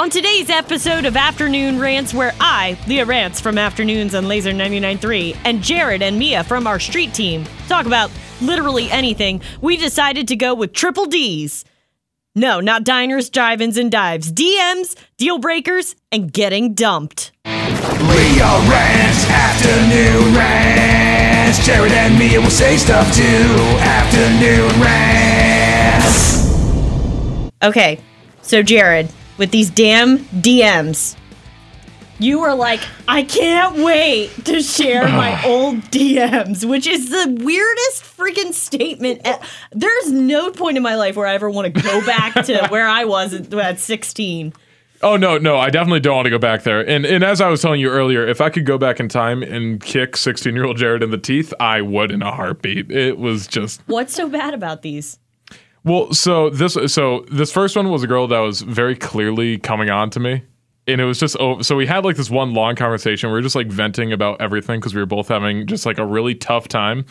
On today's episode of Afternoon Rants, where I, Leah Rants from Afternoons on Laser 99.3, and Jared and Mia from our street team talk about literally anything, we decided to go with triple D's. No, not diners, drive-ins, and dives. DMs, deal breakers, and getting dumped. Leah Rants, Afternoon Rants. Jared and Mia will say stuff too. Afternoon Rants. Okay, so Jared, with these damn DMs, you were like, I can't wait to share my old DMs, which is the weirdest freaking statement. There's no point in my life where I ever want to go back to where I was at, at 16. Oh no, no, I definitely don't want to go back there. And and as I was telling you earlier, if I could go back in time and kick 16-year-old Jared in the teeth, I would in a heartbeat. It was just What's so bad about these? Well, so this so this first one was a girl that was very clearly coming on to me. And it was just oh, so we had like this one long conversation. We were just like venting about everything because we were both having just like a really tough time.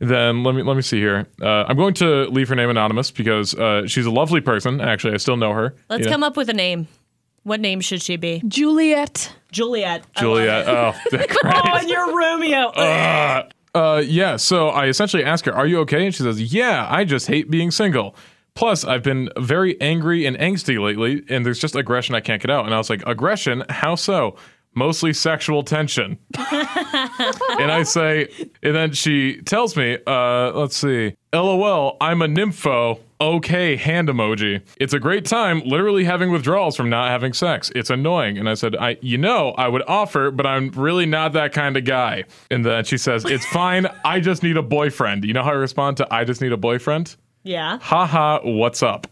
Then let me let me see here. Uh, I'm going to leave her name anonymous because uh, she's a lovely person. Actually, I still know her. Let's you know? come up with a name. What name should she be? Juliet. Juliet. Juliet. Oh, it. Christ. Oh, and you're Romeo. Uh, yeah. So I essentially ask her, "Are you okay?" And she says, "Yeah, I just hate being single. Plus, I've been very angry and angsty lately, and there's just aggression I can't get out." And I was like, "Aggression? How so?" Mostly sexual tension. and I say, and then she tells me, uh, let's see, LOL, I'm a nympho. Okay, hand emoji. It's a great time literally having withdrawals from not having sex. It's annoying. And I said, I you know, I would offer, but I'm really not that kind of guy. And then she says, It's fine. I just need a boyfriend. You know how I respond to I just need a boyfriend? Yeah. Haha, what's up?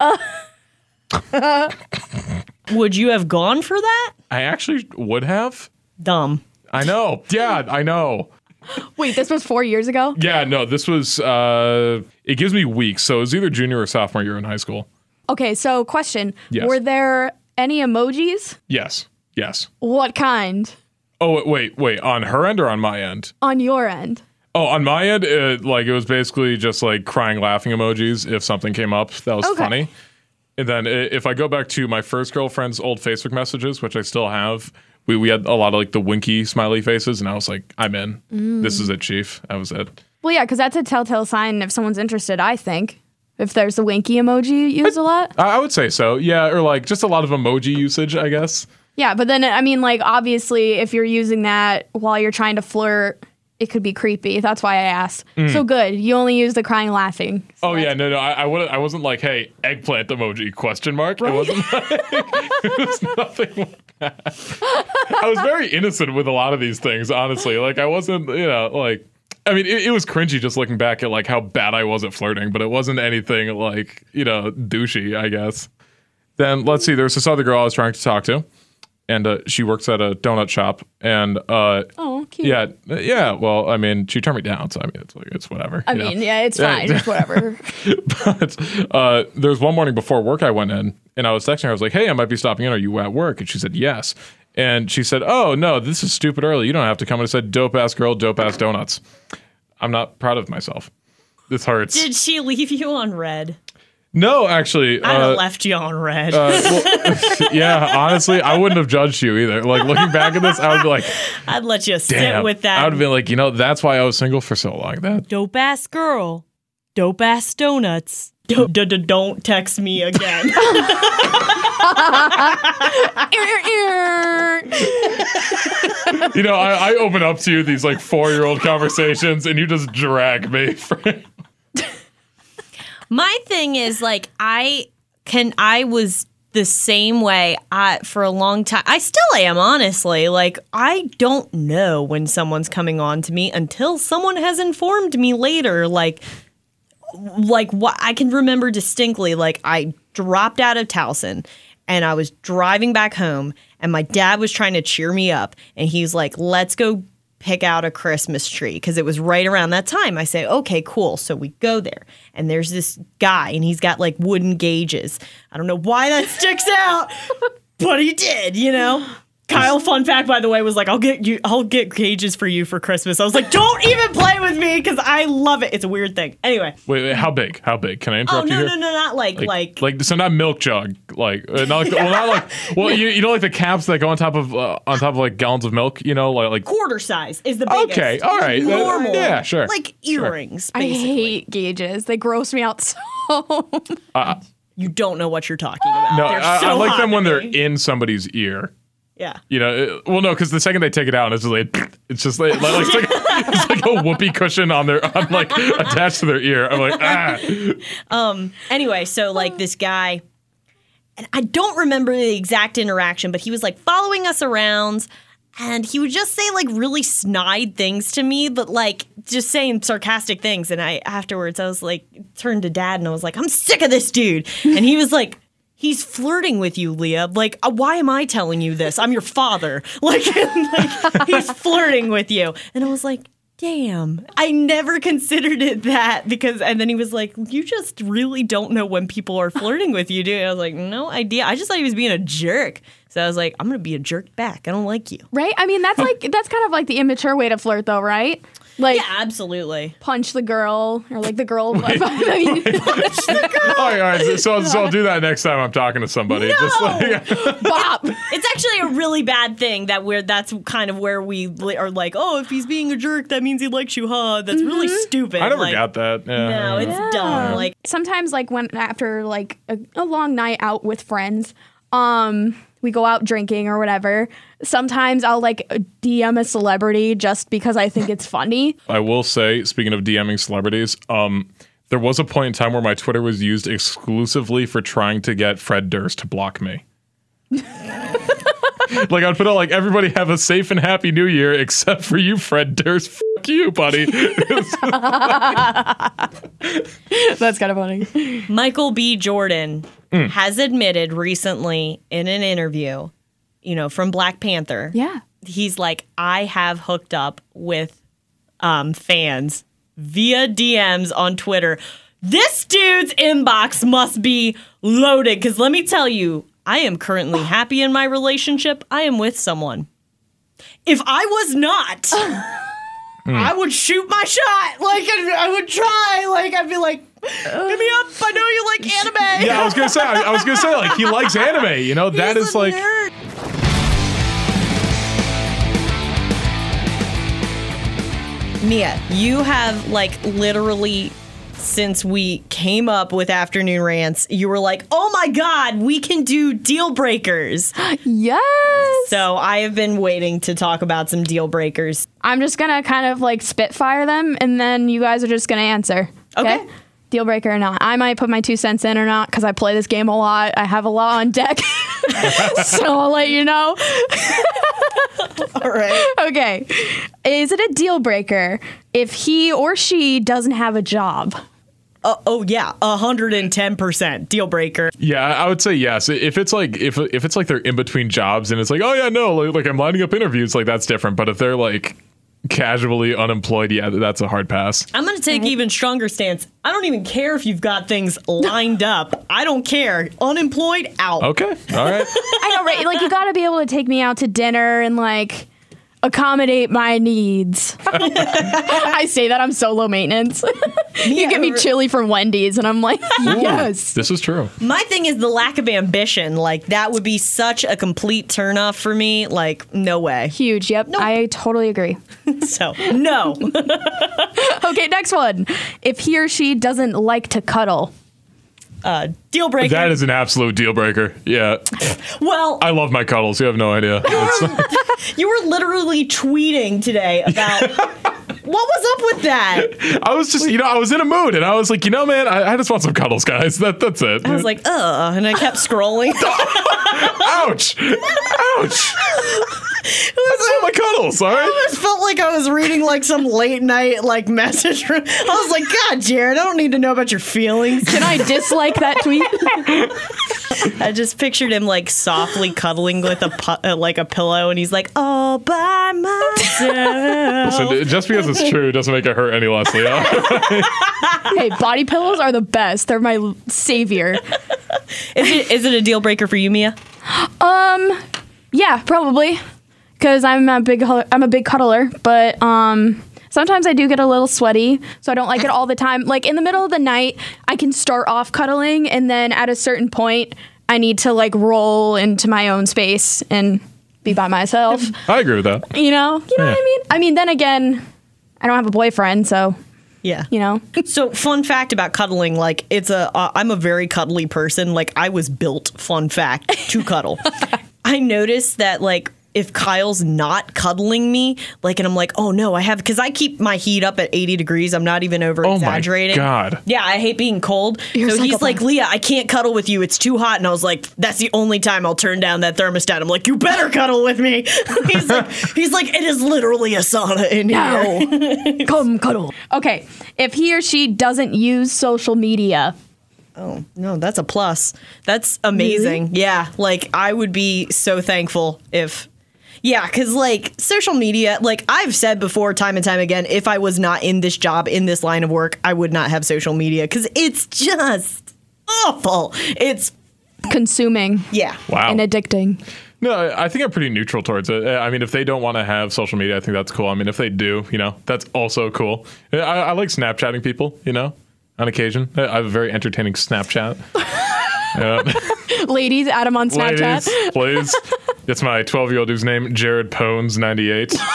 Would you have gone for that? I actually would have. Dumb. I know. Yeah, I know. Wait, this was four years ago? Yeah, no, this was uh it gives me weeks. So it was either junior or sophomore year in high school. Okay, so question. Yes. Were there any emojis? Yes. Yes. What kind? Oh wait, wait. On her end or on my end? On your end? Oh, on my end, it, like it was basically just like crying, laughing emojis if something came up that was Okay. funny. And then i- if I go back to my first girlfriend's old Facebook messages, which I still have, we, we had a lot of like the winky smiley faces, and I was like, I'm in. This is it, Chief. That was it. Well, yeah, because that's a telltale sign if someone's interested, I think. If there's the winky emoji used a lot. I, I would say so. Yeah, or like just a lot of emoji usage, I guess. Yeah, but then, I mean, like, obviously, if you're using that while you're trying to flirt, it could be creepy. That's why I asked. Mm. So good. You only use the crying, laughing. Oh yeah, no, no, I, I would, I wasn't like, hey, eggplant emoji question mark. It wasn't. Like, it was nothing like that. I was very innocent with a lot of these things, honestly. Like I wasn't, you know, like. I mean, it, it was cringy just looking back at like how bad I was at flirting, but it wasn't anything like you know douchey, I guess. Then let's see. There's this other girl I was trying to talk to, and uh, she works at a donut shop, and uh, Oh, cute. yeah, yeah. Well, I mean, she turned me down, so I mean, it's like it's whatever. I you know? mean, yeah, it's Yeah. fine. It's whatever. but uh, there was one morning before work I went in and I was texting her. I was like, hey, I might be stopping in. Are you at work? And she said, yes. And she said, oh, no, this is stupid early. You don't have to come. And I said, dope ass girl, dope ass donuts. I'm not proud of myself. This hurts. Did she leave you on read? No, actually. I'd have Uh, left you on read. uh, well, yeah, honestly, I wouldn't have judged you either. Like looking back at this, I would be like, I'd let you sit with that. I would be like, you know, that's why I was single for so long. That dope ass girl, dope ass donuts. Don't, don't text me again. you know, I, I open up to you these like four year old conversations, and you just drag me. My thing is like I can I was the same way I for a long time. I still am honestly. Like I don't know when someone's coming on to me until someone has informed me later like like what I can remember distinctly like I dropped out of Towson and I was driving back home and my dad was trying to cheer me up and he's like let's go pick out a Christmas tree because it was right around that time. I say, okay, cool. So we go there, and there's this guy, and he's got like wooden gauges. I don't know why that sticks out, but he did, you know? Kyle, fun fact by the way, was like, I'll get you, I'll get cages for you for Christmas. I was like, don't even play with me because I love it. It's a weird thing. Anyway, Wait, wait, how big? How big? Can I oh interrupt you no, here? no, no, not like like, like so not milk jug like uh, not like well not like well you, you know like the caps that go on top of uh, on top of like gallons of milk you know like like quarter size is the biggest. Okay, all right. That- normal. yeah, sure. Like earrings. I Basically. hate gauges. They gross me out so. You don't know what you're talking about. no They're I, so I like hot them to when they're me. in somebody's ear yeah. you know it- well no because the second they take it out it's just like it's just like, like it's, like it's like a whoopee cushion on their on like attached to their ear i'm like ah Um. Anyway, so like this guy, and I don't remember the exact interaction, but he was like following us around. And he would just say like really snide things to me, but like just saying sarcastic things. And I afterwards I was like turned to dad and I was like, I'm sick of this dude. And he was like, He's flirting with you, Leah. Like, uh, why am I telling you this? I'm your father. Like, like he's flirting with you. And I was like, damn. I never considered it that because, and then he was like, you just really don't know when people are flirting with you, dude. I was like, no idea. I just thought he was being a jerk. So I was like, I'm going to be a jerk back. I don't like you. Right? I mean, that's like that's kind of like the immature way to flirt, though, right? Like Yeah, absolutely. punch the girl or like the girl. I mean, punch the girl. all right, all right so, so i'll do that next time i'm talking to somebody just like bop. It's actually a really bad thing that we're that's kind of where we are like, oh, if he's being a jerk, that means he likes you, huh? That's really stupid. i never Like, got that yeah. No, it's dumb. Like, Sometimes, like when after like a, a long night out with friends, um, we go out drinking or whatever. Sometimes I'll like DM a celebrity just because I think it's funny. I will say, speaking of DMing celebrities, um, there was a point in time where my Twitter was used exclusively for trying to get Fred Durst to block me. like I'd put out like everybody have a safe and happy new year except for you, Fred Durst. Fuck you, buddy. That's kind of funny. Michael B. Jordan Hmm. has admitted recently in an interview, you know, from Black Panther. Yeah. He's like, I have hooked up with um, fans via DMs on Twitter. This dude's inbox must be loaded because let me tell you, I am currently happy in my relationship. I am with someone. If I was not, hmm. I would shoot my shot. Like I, would try. Like I'd be like, hit me up. I know you like anime. yeah, I was gonna say. I, I was gonna say like he likes anime. You know that He's is like. nerd. Mia, you have like literally since we came up with afternoon rants, you were like, "Oh my god, we can do deal breakers." Yes. So, I have been waiting to talk about some deal breakers. I'm just gonna kind of like spitfire them, and then you guys are just gonna answer. Okay. Okay. Deal breaker or not? I might put my two cents in or not because I play this game a lot. I have a lot on deck, so I'll let you know. All right. Okay. Is it a deal breaker if he or she doesn't have a job? Uh, oh yeah, 110% deal breaker. Yeah, I would say yes. If it's like if if it's like they're in between jobs and it's like, oh yeah, no, like, like I'm lining up interviews, like that's different. But if they're like casually unemployed, yeah, that's a hard pass. I'm going to take even stronger stance. I don't even care if you've got things lined up. I don't care. Unemployed out. Okay, all right. I know, right? Like you got to be able to take me out to dinner and like accommodate my needs. I say that I'm so low maintenance. you get me chili from Wendy's, and I'm like, yes. this is true. My thing is the lack of ambition. Like that would be such a complete turnoff for me. Like no way. Huge. Yep. I totally agree. So no. Okay, next one. If he or she doesn't like to cuddle. Uh, deal breaker. That is an absolute deal breaker. Yeah, well, I love my cuddles. You have no idea. You were literally tweeting today about what was up with that. I was just, you know, I was in a mood, and I was like, you know, man, I, I just want some cuddles, guys. That that's it. I was like, ugh, and I kept scrolling. ouch, ouch. That's all my cuddles. All right. I almost felt like I was reading like some late night like message. From, I was like, God, Jared, I don't need to know about your feelings. Can I dislike that tweet? I just pictured him like softly cuddling with a pu- uh, like a pillow, and he's like, all by myself. So just because it's true doesn't make it hurt any less, Leah. hey, body pillows are the best. They're my savior. Is it is it a deal breaker for you, Mia? Um, Yeah, probably. Because I'm a big hu- I'm a big cuddler, but um, sometimes I do get a little sweaty, so I don't like it all the time. Like in the middle of the night, I can start off cuddling, and then at a certain point, I need to like roll into my own space and be by myself. I agree with that. you know, you know Yeah. what I mean? I mean, then again, I don't have a boyfriend, so Yeah. you know. So, fun fact about cuddling, like it's a, uh, I'm a very cuddly person. Like I was built, fun fact, to cuddle. I noticed that like if Kyle's not cuddling me, like, and I'm like, oh no, I have, because I keep my heat up at 80 degrees. I'm not even over exaggerating. Oh my exaggerating. God. Yeah, I hate being cold. You're a so he's like, Leah, I can't cuddle with you. It's too hot. And I was like, that's the only time I'll turn down that thermostat. I'm like, you better cuddle with me. he's like, he's like, it is literally a sauna in here. Come cuddle. Okay, if he or she doesn't use social media, Oh, no, that's a plus. That's amazing. Yeah, like I would be so thankful if yeah, cuz like social media, like I've said before time and time again, if I was not in this job in this line of work, I would not have social media cuz it's just awful. It's consuming yeah. Wow. and addicting. No, I I think I'm pretty neutral towards it. I mean, if they don't want to have social media, I think that's cool. I mean, if they do, you know, that's also cool. I, I like Snapchatting people, you know, on occasion. I have a very entertaining Snapchat. Yeah. Ladies, add him on Snapchat. Ladies, please. It's my 12 year old who's named Jared Pones 98.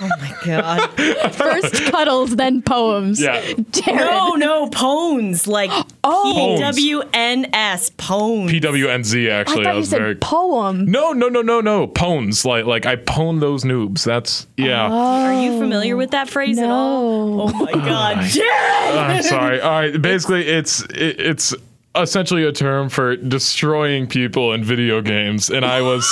Oh my God. First cuddles, then poems. Yeah. Jared. no, no, pones like Oh. P W N S pones. PWNZ, actually. I actually. thought I you was said very. poem. no, no, no, no, no. Pones. Like, like I pwn those noobs. That's, yeah. Oh. Are you familiar with that phrase at all? No. Oh my god. Jared! I'm sorry. All right. Basically, it's it, it's essentially a term for destroying people in video games, and I was.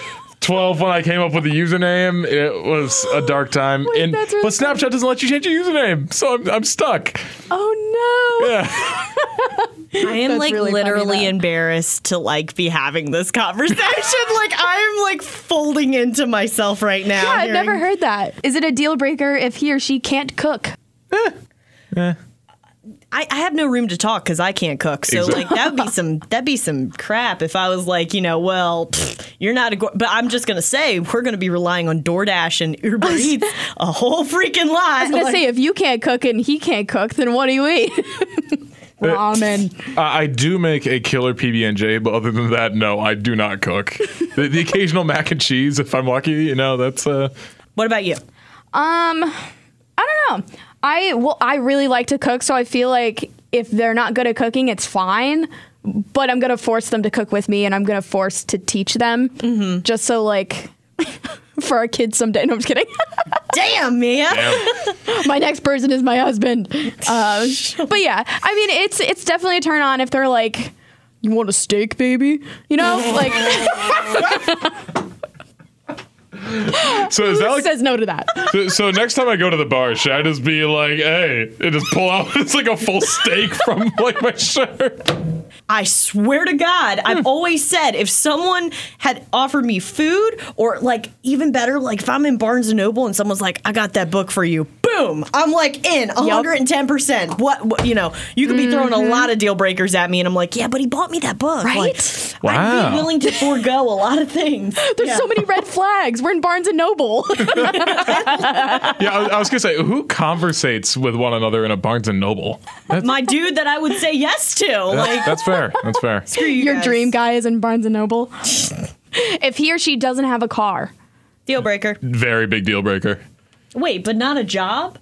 12 when I came up with the username. It was a dark time. Wait, and, really but Snapchat doesn't let you change your username. So I'm, I'm stuck. Oh no. Yeah. I am That's like really literally embarrassed to like be having this conversation. like I'm like folding into myself right now. Yeah, I've never heard that. Is it a deal breaker if he or she can't cook? Eh. I, I have no room to talk because I can't cook. So Exactly. like that'd be some that'd be some crap if I was like you know well pfft, you're not a go- but I'm just gonna say we're gonna be relying on DoorDash and Uber Eats a whole freaking lot. I was gonna Like, say if you can't cook and he can't cook, then what do you eat? Ramen. I I do make a killer PB and J, but other than that, no, I do not cook. the, the occasional mac and cheese, if I'm lucky, you know, that's uh, what about you? Um, I don't know. I well, I really like to cook, so I feel like if they're not good at cooking, it's fine. But I'm gonna force them to cook with me, and I'm gonna force to teach them, Mm-hmm. just so like for our kids someday. No, I'm just kidding. Damn, Mia. damn. my next person is my husband. Um, but yeah, I mean, it's it's definitely a turn on if they're like, "You want a steak, baby?" You know, like So is that who like says no to that? So, so next time I go to the bar, should I just be like, "Hey," and just pull out it's like a full steak from like my shirt? I swear to God, I've hmm. always said if someone had offered me food, or like even better, like if I'm in Barnes and Noble and someone's like, "I got that book for you," boom, I'm like in 110. percent What, what you know? You could be throwing a mm-hmm. lot of deal breakers at me, and I'm like, "Yeah, but he bought me that book." Right? Like, I'd be willing to forego a lot of things. There's so many red flags. We're in Barnes and Noble. Yeah, I, was- I was gonna say, who conversates with one another in a Barnes and Noble? That's, My dude that I would say yes to, like, that's fair. That's fair. screw you Your guys. dream guy is in Barnes and Noble. if he or she doesn't have a car, deal breaker. Very big deal breaker. Wait, but not a job.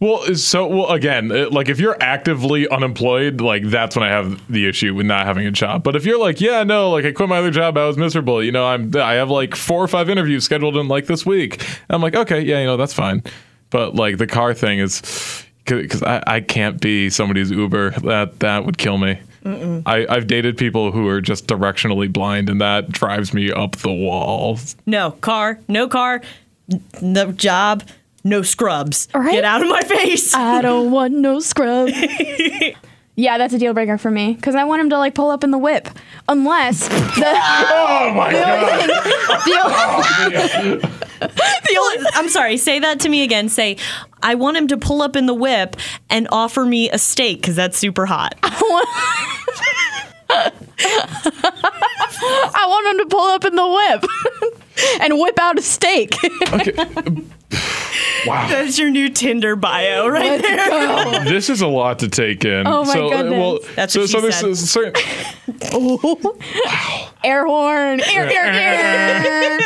Well, so well again, it- like if you're actively unemployed, like that's when I have the issue with not having a job. But if you're like, yeah, no, like I quit my other job, I was miserable. You know, I'm I have like four or five interviews scheduled in like this week. I'm like, okay, yeah, you know, that's fine. But like the car thing is because I, I can't be somebody's Uber. That that would kill me. I, I've dated people who are just directionally blind, and that drives me up the wall. No car, no car, no job, no scrubs. All right. Get out of my face. I don't want no scrub. yeah, that's a deal breaker for me because I want him to like pull up in the whip, unless the Oh my god! the, oh, The only- I'm sorry, say that to me again. Say, I want him to pull up in the whip and offer me a steak because that's super hot. I want him to pull up in the whip and whip out a steak. Okay. wow. That's your new Tinder bio, right there. This is a lot to take in. Oh my so, uh, goodness. well, That's so, what so she there's said. a certain, Air horn. Air, air, air.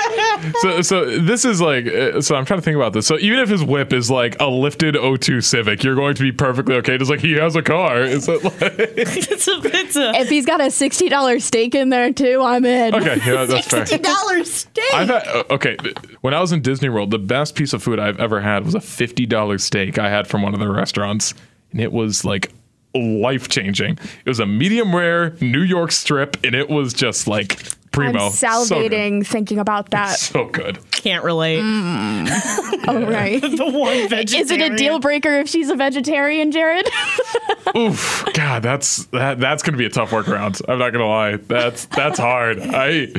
so, so this is like uh, so I'm trying to think about this. So even if his whip is like a lifted O2 Civic, you're going to be perfectly okay. Just like he has a car. Is it like it's a, it's a if he's got a $60 steak in there too, I'm in. okay? Yeah, that's fair. fifty dollars steak. I've had uh, okay. When I was in Disney World, the best piece of food I've ever had was a fifty dollars steak I had from one of their restaurants, and it was like life changing. It was a medium rare New York strip, and it was just like primo. I'm salivating thinking about that. So good. Can't relate. Oh, right. The one Is it a deal breaker if she's a vegetarian, Jared? Oof, God, that's that. That's gonna be a tough workaround. I'm not gonna lie. That's that's hard. I.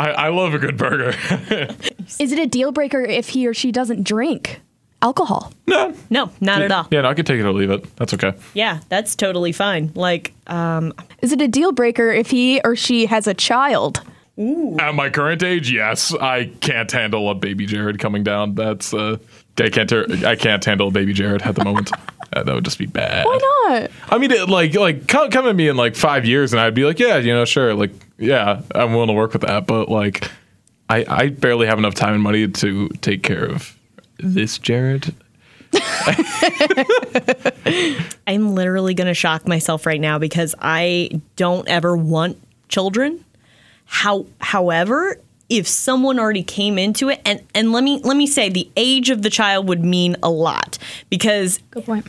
I, I love a good burger. Is it a deal breaker if he or she doesn't drink alcohol? no. No, not at all. Yeah, no, I can take it or leave it. That's okay. Yeah, that's totally fine. Like, um, Is it a deal breaker if he or she has a child? ooh, At my current age, yes, I can't handle a baby Jared coming down. That's uh, I can't. I can't handle a baby Jared at the moment. Uh, that would just be bad. Why not? I mean, it, like, like come, come at me in like five years, and I'd be like, yeah, you know, sure, like, yeah, I'm willing to work with that. But like, I, I barely have enough time and money to take care of this Jared. I'm literally going to shock myself right now because I don't ever want children. How, however, if someone already came into it, and and let me let me say, the age of the child would mean a lot because Good point.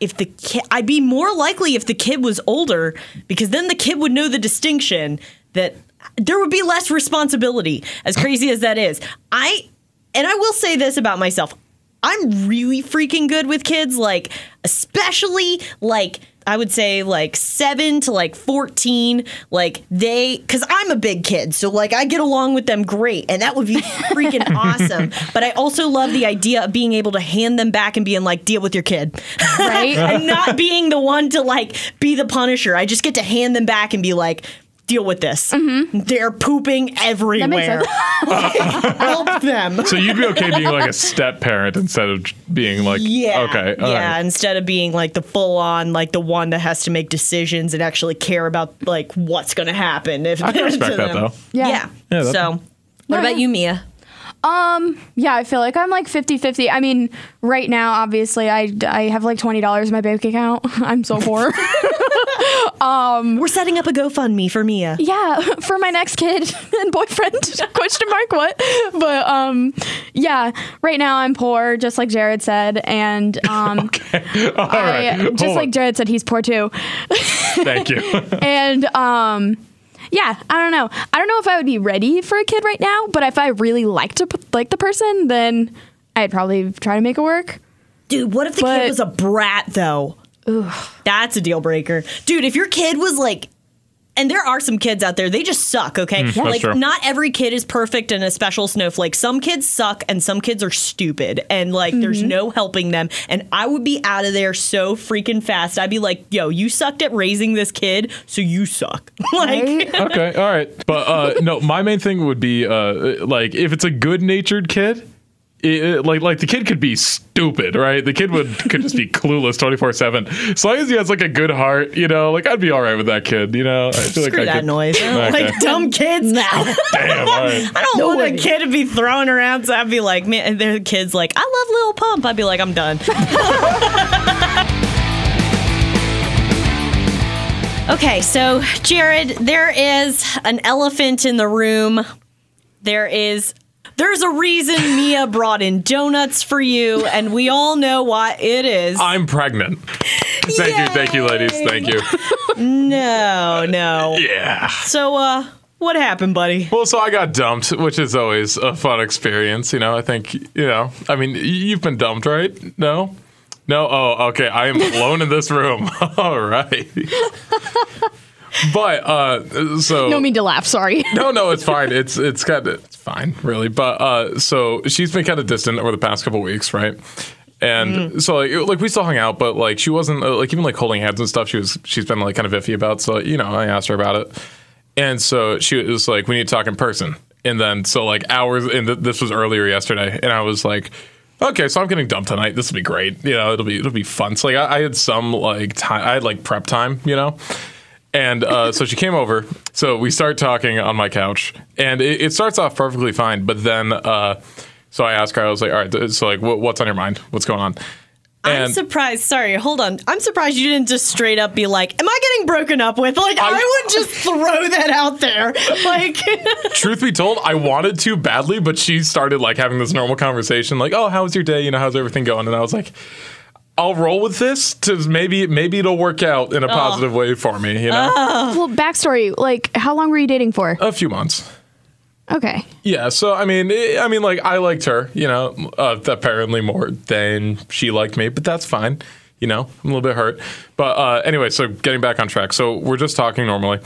If the kid, I'd be more likely if the kid was older because then the kid would know the distinction that there would be less responsibility. As crazy as that is, I and I will say this about myself. I'm really freaking good with kids, like especially like I would say like 7 to like 14, like they cuz I'm a big kid, so like I get along with them great and that would be freaking awesome. But I also love the idea of being able to hand them back and being like deal with your kid. Right? and not being the one to like be the punisher. I just get to hand them back and be like, deal with this. They're pooping everywhere. Help them. So you'd be okay being like a step parent instead of being like, Yeah. okay, all yeah. right. Instead of being like the full on, like the one that has to make decisions and actually care about like what's going to happen. If I can respect that them. though. Yeah. Yeah. Yeah, so, what about you, Mia? Um, yeah, I feel like I'm like 50-50. I mean, right now, obviously, I, I have like $20 in my bank account. I'm so poor. Um, we're setting up a GoFundMe for Mia. yeah, for my next kid and boyfriend, question mark, what? But, um, yeah, right now I'm poor, just like Jared said. And, um, All I, right. just Hold like on. Jared said, he's poor too. Thank you. and um yeah i don't know i don't know if i would be ready for a kid right now but if i really liked to like the person then i'd probably try to make it work Dude, what if the But- kid was a brat though? That's a deal breaker. Dude, if your kid was like and there are some kids out there, they just suck, okay? that's like true. not every kid is perfect and a special snowflake. Some kids suck and some kids are stupid and like there's no helping them. And I would be out of there so freaking fast. I'd be like, yo, you sucked at raising this kid, so you suck. like okay, all right. But uh, no, my main thing would be uh, like if it's a good-natured kid, it, it- like like the kid could be stupid, right? The kid would could just be clueless twenty four seven. As long as he has like a good heart, you know, like I'd be all right with that kid. You know, I feel Screw like I that could, noise. Okay. Like dumb kids now. Damn, all right. I don't want a kid to be thrown around, so I'd be like, man, and their kids like, I love Lil Pump. I'd be like, I'm done. okay, so Jared, there is an elephant in the room. There is. There's a reason Mia brought in donuts for you, and we all know what it is. I'm pregnant. Thank you, thank you, ladies. Thank you. no, no. Yeah. So, uh, what happened, buddy? Well, so I got dumped, which is always a fun experience. You know, I think, you know, I mean, you've been dumped, right? No? No? Oh, okay. I am alone in this room. All right. But, uh, so. no mean to laugh sorry No, no, it's fine. It's it's kind of it's fine, really. But uh, so she's been kind of distant over the past couple weeks, right? And so like it- like we still hung out, but like she wasn't uh, like even like holding hands and stuff. She was she's been like kind of iffy about. So you know, I asked her about it, And so she was like, "We need to talk in person." And then so like hours, and th- this was earlier yesterday, and I was like. Okay, so I'm getting dumped tonight. This will be great. You know, it'll be it'll be fun. So like I, I had some like time. I had like prep time. You know, and uh, so she came over. So we start talking on my couch, and it, it starts off perfectly fine. But then, uh, so I asked her, I was like, "All right, so like, what, what's on your mind? What's going on?" I'm surprised. Sorry, hold on. I'm surprised you didn't just straight up be like, "Am I getting broken up with?" Like, I, I- would just throw that out there. Like, truth be told, I wanted to badly, but she started like having this normal conversation, like, "Oh, how was your day? You know, how's everything going?" And I was like. I'll roll with this to maybe maybe it'll work out in a positive way for me, you know. Well, backstory. Like, how long were you dating for? a few months. Okay. Yeah, so I mean, eh, I mean, like I liked her, you know, uh, apparently more than she liked me, but that's fine. You know, I'm a little bit hurt, but uh, anyway. So getting back on track, so we're just talking normally,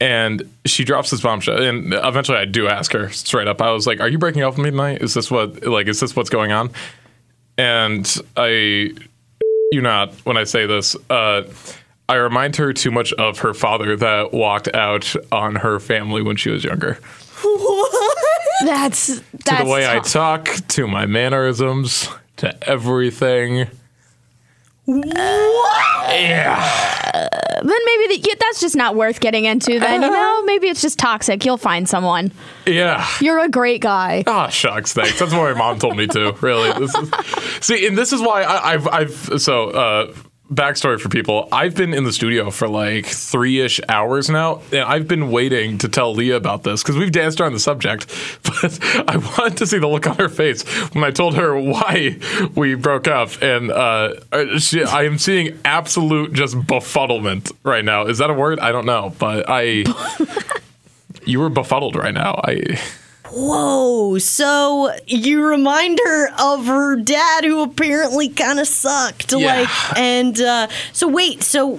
and she drops this bombshell, and eventually I do ask her straight up. I was like, "Are you breaking up with me tonight? Is this what like is this what's going on?" And I, you not when I say this. Uh, I remind her too much of her father that walked out on her family when she was younger That's that's to the way I talk, to my mannerisms, to everything. Yeah. then maybe the, yeah, that's just not worth getting into. Then you know, maybe it's just toxic. You'll find someone. Yeah. You're a great guy. Ah, shucks, thanks. That's what my mom told me too. Really. This is, see, and this is why I, I've, I've, so, uh, backstory for people. I've been in the studio for like three ish hours now, and I've been waiting to tell Leah about this because we've danced around the subject. But I wanted to see the look on her face when I told her why we broke up, and uh, she, I am seeing absolute just befuddlement right now. Is that a word? I don't know, but I. You were befuddled right now. I. whoa! So you remind her of her dad, who apparently kind of sucked. Yeah. Like, and uh, so wait, so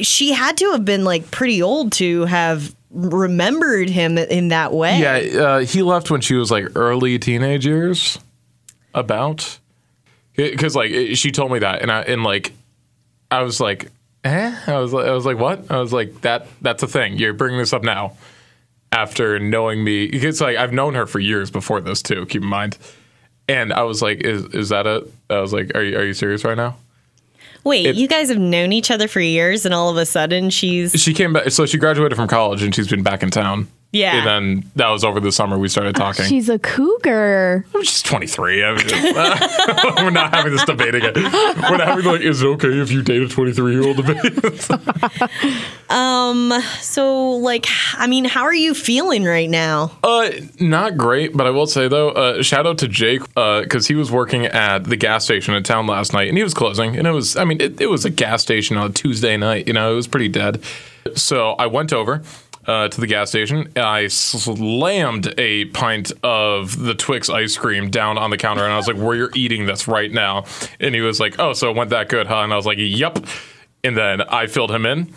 she had to have been like pretty old to have remembered him in that way. Yeah, uh, he left when she was like early teenage years, about. Because like she told me that, and I and like, I was like, eh? I was like, I was like, what? I was like, that that's a thing. You're bringing this up now, after knowing me. Because like I've known her for years before this too. Keep in mind. And I was like, is is that it? I was like, are you are you serious right now? Wait, It- you guys have known each other for years, and all of a sudden she's She came back, so she graduated from college, and she's been back in town. Yeah. And then that was over the summer. We started talking. She's a cougar. She's 23. I mean, we're not having this debate again. We're not having like, is it okay if you date a 23 year old debate? Um. So like. I mean, how are you feeling right now? uh, not great, but I will say though, uh, shout out to Jake because he was working at the gas station in town last night, and he was closing, and it was, I mean, it, it was a gas station on a Tuesday night. You know, it was pretty dead. So I went over. Uh, to the gas station, I slammed a pint of the Twix ice cream down on the counter, and I was like, "Where you're eating this right now?" And he was like, "Oh, so it went that good, huh?" And I was like, "Yep." And then I filled him in,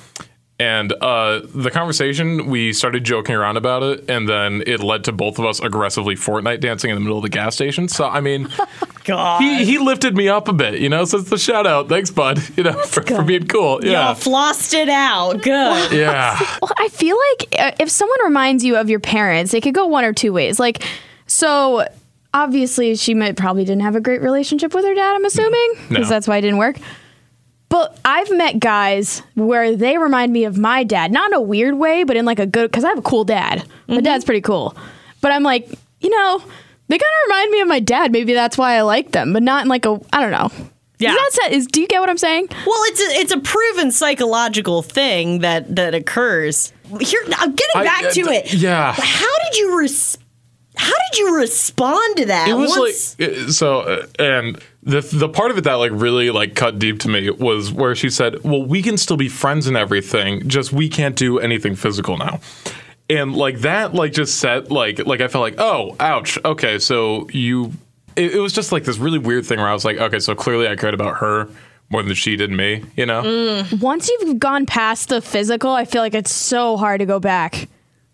and uh, the conversation we started joking around about it, and then it led to both of us aggressively Fortnite dancing in the middle of the gas station. So I mean, God. he, he lifted me up a bit, you know. So it's the shout out, thanks, bud. You know, for, for being cool. Y'all Yeah, flossed it out. Good. yeah. Well, I feel like uh, if someone reminds you of your parents, it could go one or two ways. Like, so obviously she might probably didn't have a great relationship with her dad. I'm assuming because No. that's why it didn't work. But I've met guys where they remind me of my dad, not in a weird way, but in like a good. Because I have a cool dad. My dad's pretty cool, but I'm like, you know, they kind of remind me of my dad. Maybe that's why I like them, but not in like a. I don't know. Yeah. Is that, is, do you get what I'm saying? Well, it's a, it's a proven psychological thing that that occurs. Here, I'm getting I- back uh, to th- it. yeah. How did you res- How did you respond to that? it was Once- like it- so uh, and the the part of it that like really like cut deep to me was where she said well we can still be friends and everything just we can't do anything physical now and like that like just said like like i felt like oh ouch okay so you it, it was just like this really weird thing where i was like okay so clearly i cared about her more than she did me you know once you've gone past the physical, I feel like it's so hard to go back.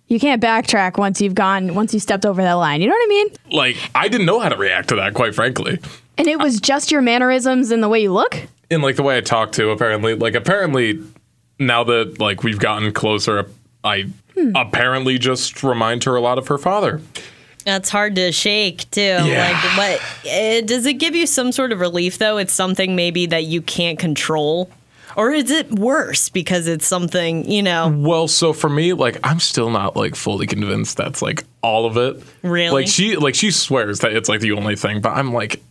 You can't backtrack once you've gone once you stepped over that line. You know what I mean? like i didn't know how to react to that quite frankly And it was just your mannerisms and the way you look. in like the way I talk to apparently like apparently now that like we've gotten closer I apparently just remind her a lot of her father. That's hard to shake too. Yeah. Like, what eh, does it give you some sort of relief though? It's something maybe that you can't control, or is it worse because it's something you know? Well, so for me, like I'm still not like fully convinced that's like all of it. Really? Like she like she swears that it's like the only thing, but I'm like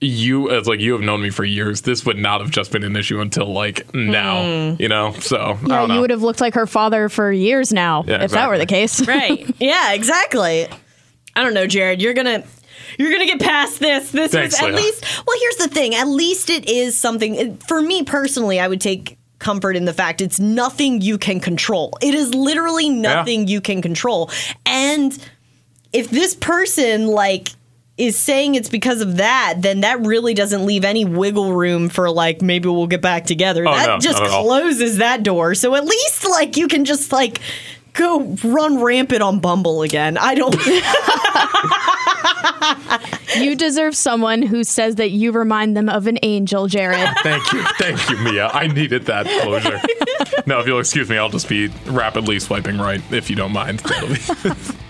you as like you have known me for years. This would not have just been an issue until like now, hmm. you know. So I Yeah, don't know. you would have looked like her father for years now Yeah, if that were the case. Right? yeah, exactly. I don't know, Jared. You're gonna. You're gonna get past this. This Thanks, was at Leah. least. Well, here's the thing. At least it is something. For me personally, I would take comfort in the fact it's nothing you can control. It is literally nothing you can control. And if this person like is saying it's because of that, then that really doesn't leave any wiggle room for like maybe we'll get back together. Oh, that no, just not at all. closes that door. So at least like you can just like go run rampant on Bumble again. I don't You deserve someone who says that you remind them of an angel, Jared. Thank you, thank you, Mia. I needed that closure. Now, if you'll excuse me, I'll just be rapidly swiping right if you don't mind.